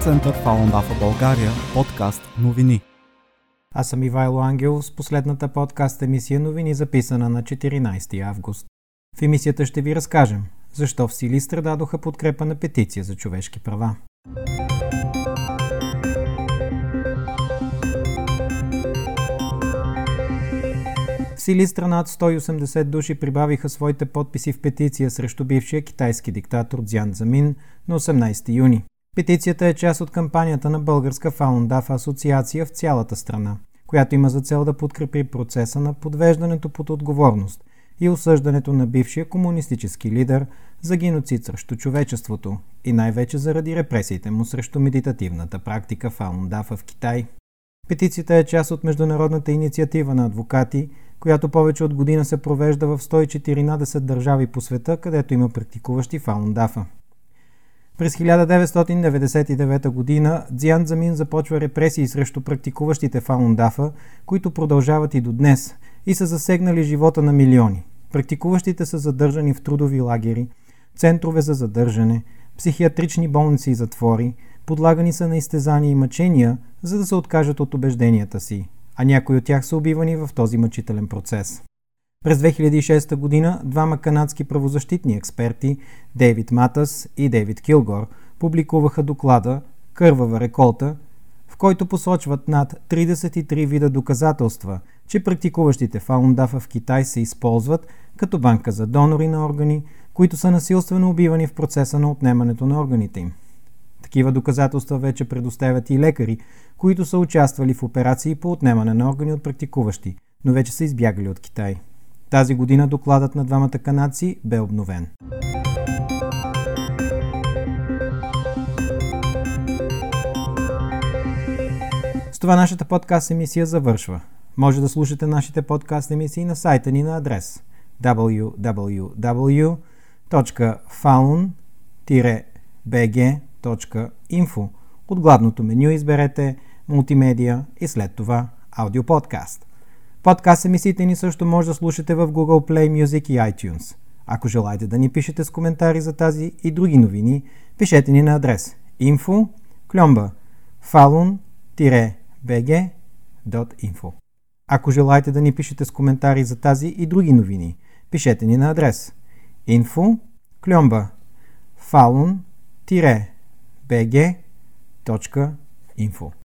център Фалун Дафа България, подкаст новини. Аз съм Ивайло Ангел с последната подкаст емисия новини, записана на 14 август. В емисията ще ви разкажем защо в Силистра дадоха подкрепа на петиция за човешки права. В Силистра над 180 души прибавиха своите подписи в петиция срещу бившия китайски диктатор Дзян Замин на 18 юни. Петицията е част от кампанията на Българска Фаундаф асоциация в цялата страна, която има за цел да подкрепи процеса на подвеждането под отговорност и осъждането на бившия комунистически лидер за геноцид срещу човечеството и най-вече заради репресиите му срещу медитативната практика Фаундафа в Китай. Петицията е част от международната инициатива на адвокати, която повече от година се провежда в 114 държави по света, където има практикуващи Фаундафа. През 1999 година Дзян Замин започва репресии срещу практикуващите Фаундафа, които продължават и до днес и са засегнали живота на милиони. Практикуващите са задържани в трудови лагери, центрове за задържане, психиатрични болници и затвори, подлагани са на изтезания и мъчения, за да се откажат от убежденията си, а някои от тях са убивани в този мъчителен процес. През 2006 година двама канадски правозащитни експерти, Дейвид Матас и Дейвид Килгор, публикуваха доклада «Кървава реколта», в който посочват над 33 вида доказателства, че практикуващите фаундафа в Китай се използват като банка за донори на органи, които са насилствено убивани в процеса на отнемането на органите им. Такива доказателства вече предоставят и лекари, които са участвали в операции по отнемане на органи от практикуващи, но вече са избягали от Китай. Тази година докладът на двамата канадци бе обновен. С това нашата подкаст емисия завършва. Може да слушате нашите подкаст емисии на сайта ни на адрес www.faun-bg.info От главното меню изберете мултимедия и след това аудиоподкаст. Подкаст емисиите ни също може да слушате в Google Play Music и iTunes. Ако желаете да ни пишете с коментари за тази и други новини, пишете ни на адрес info кльомба falun-bg.info Ако желаете да ни пишете с коментари за тази и други новини, пишете ни на адрес info кльомба falun-bg.info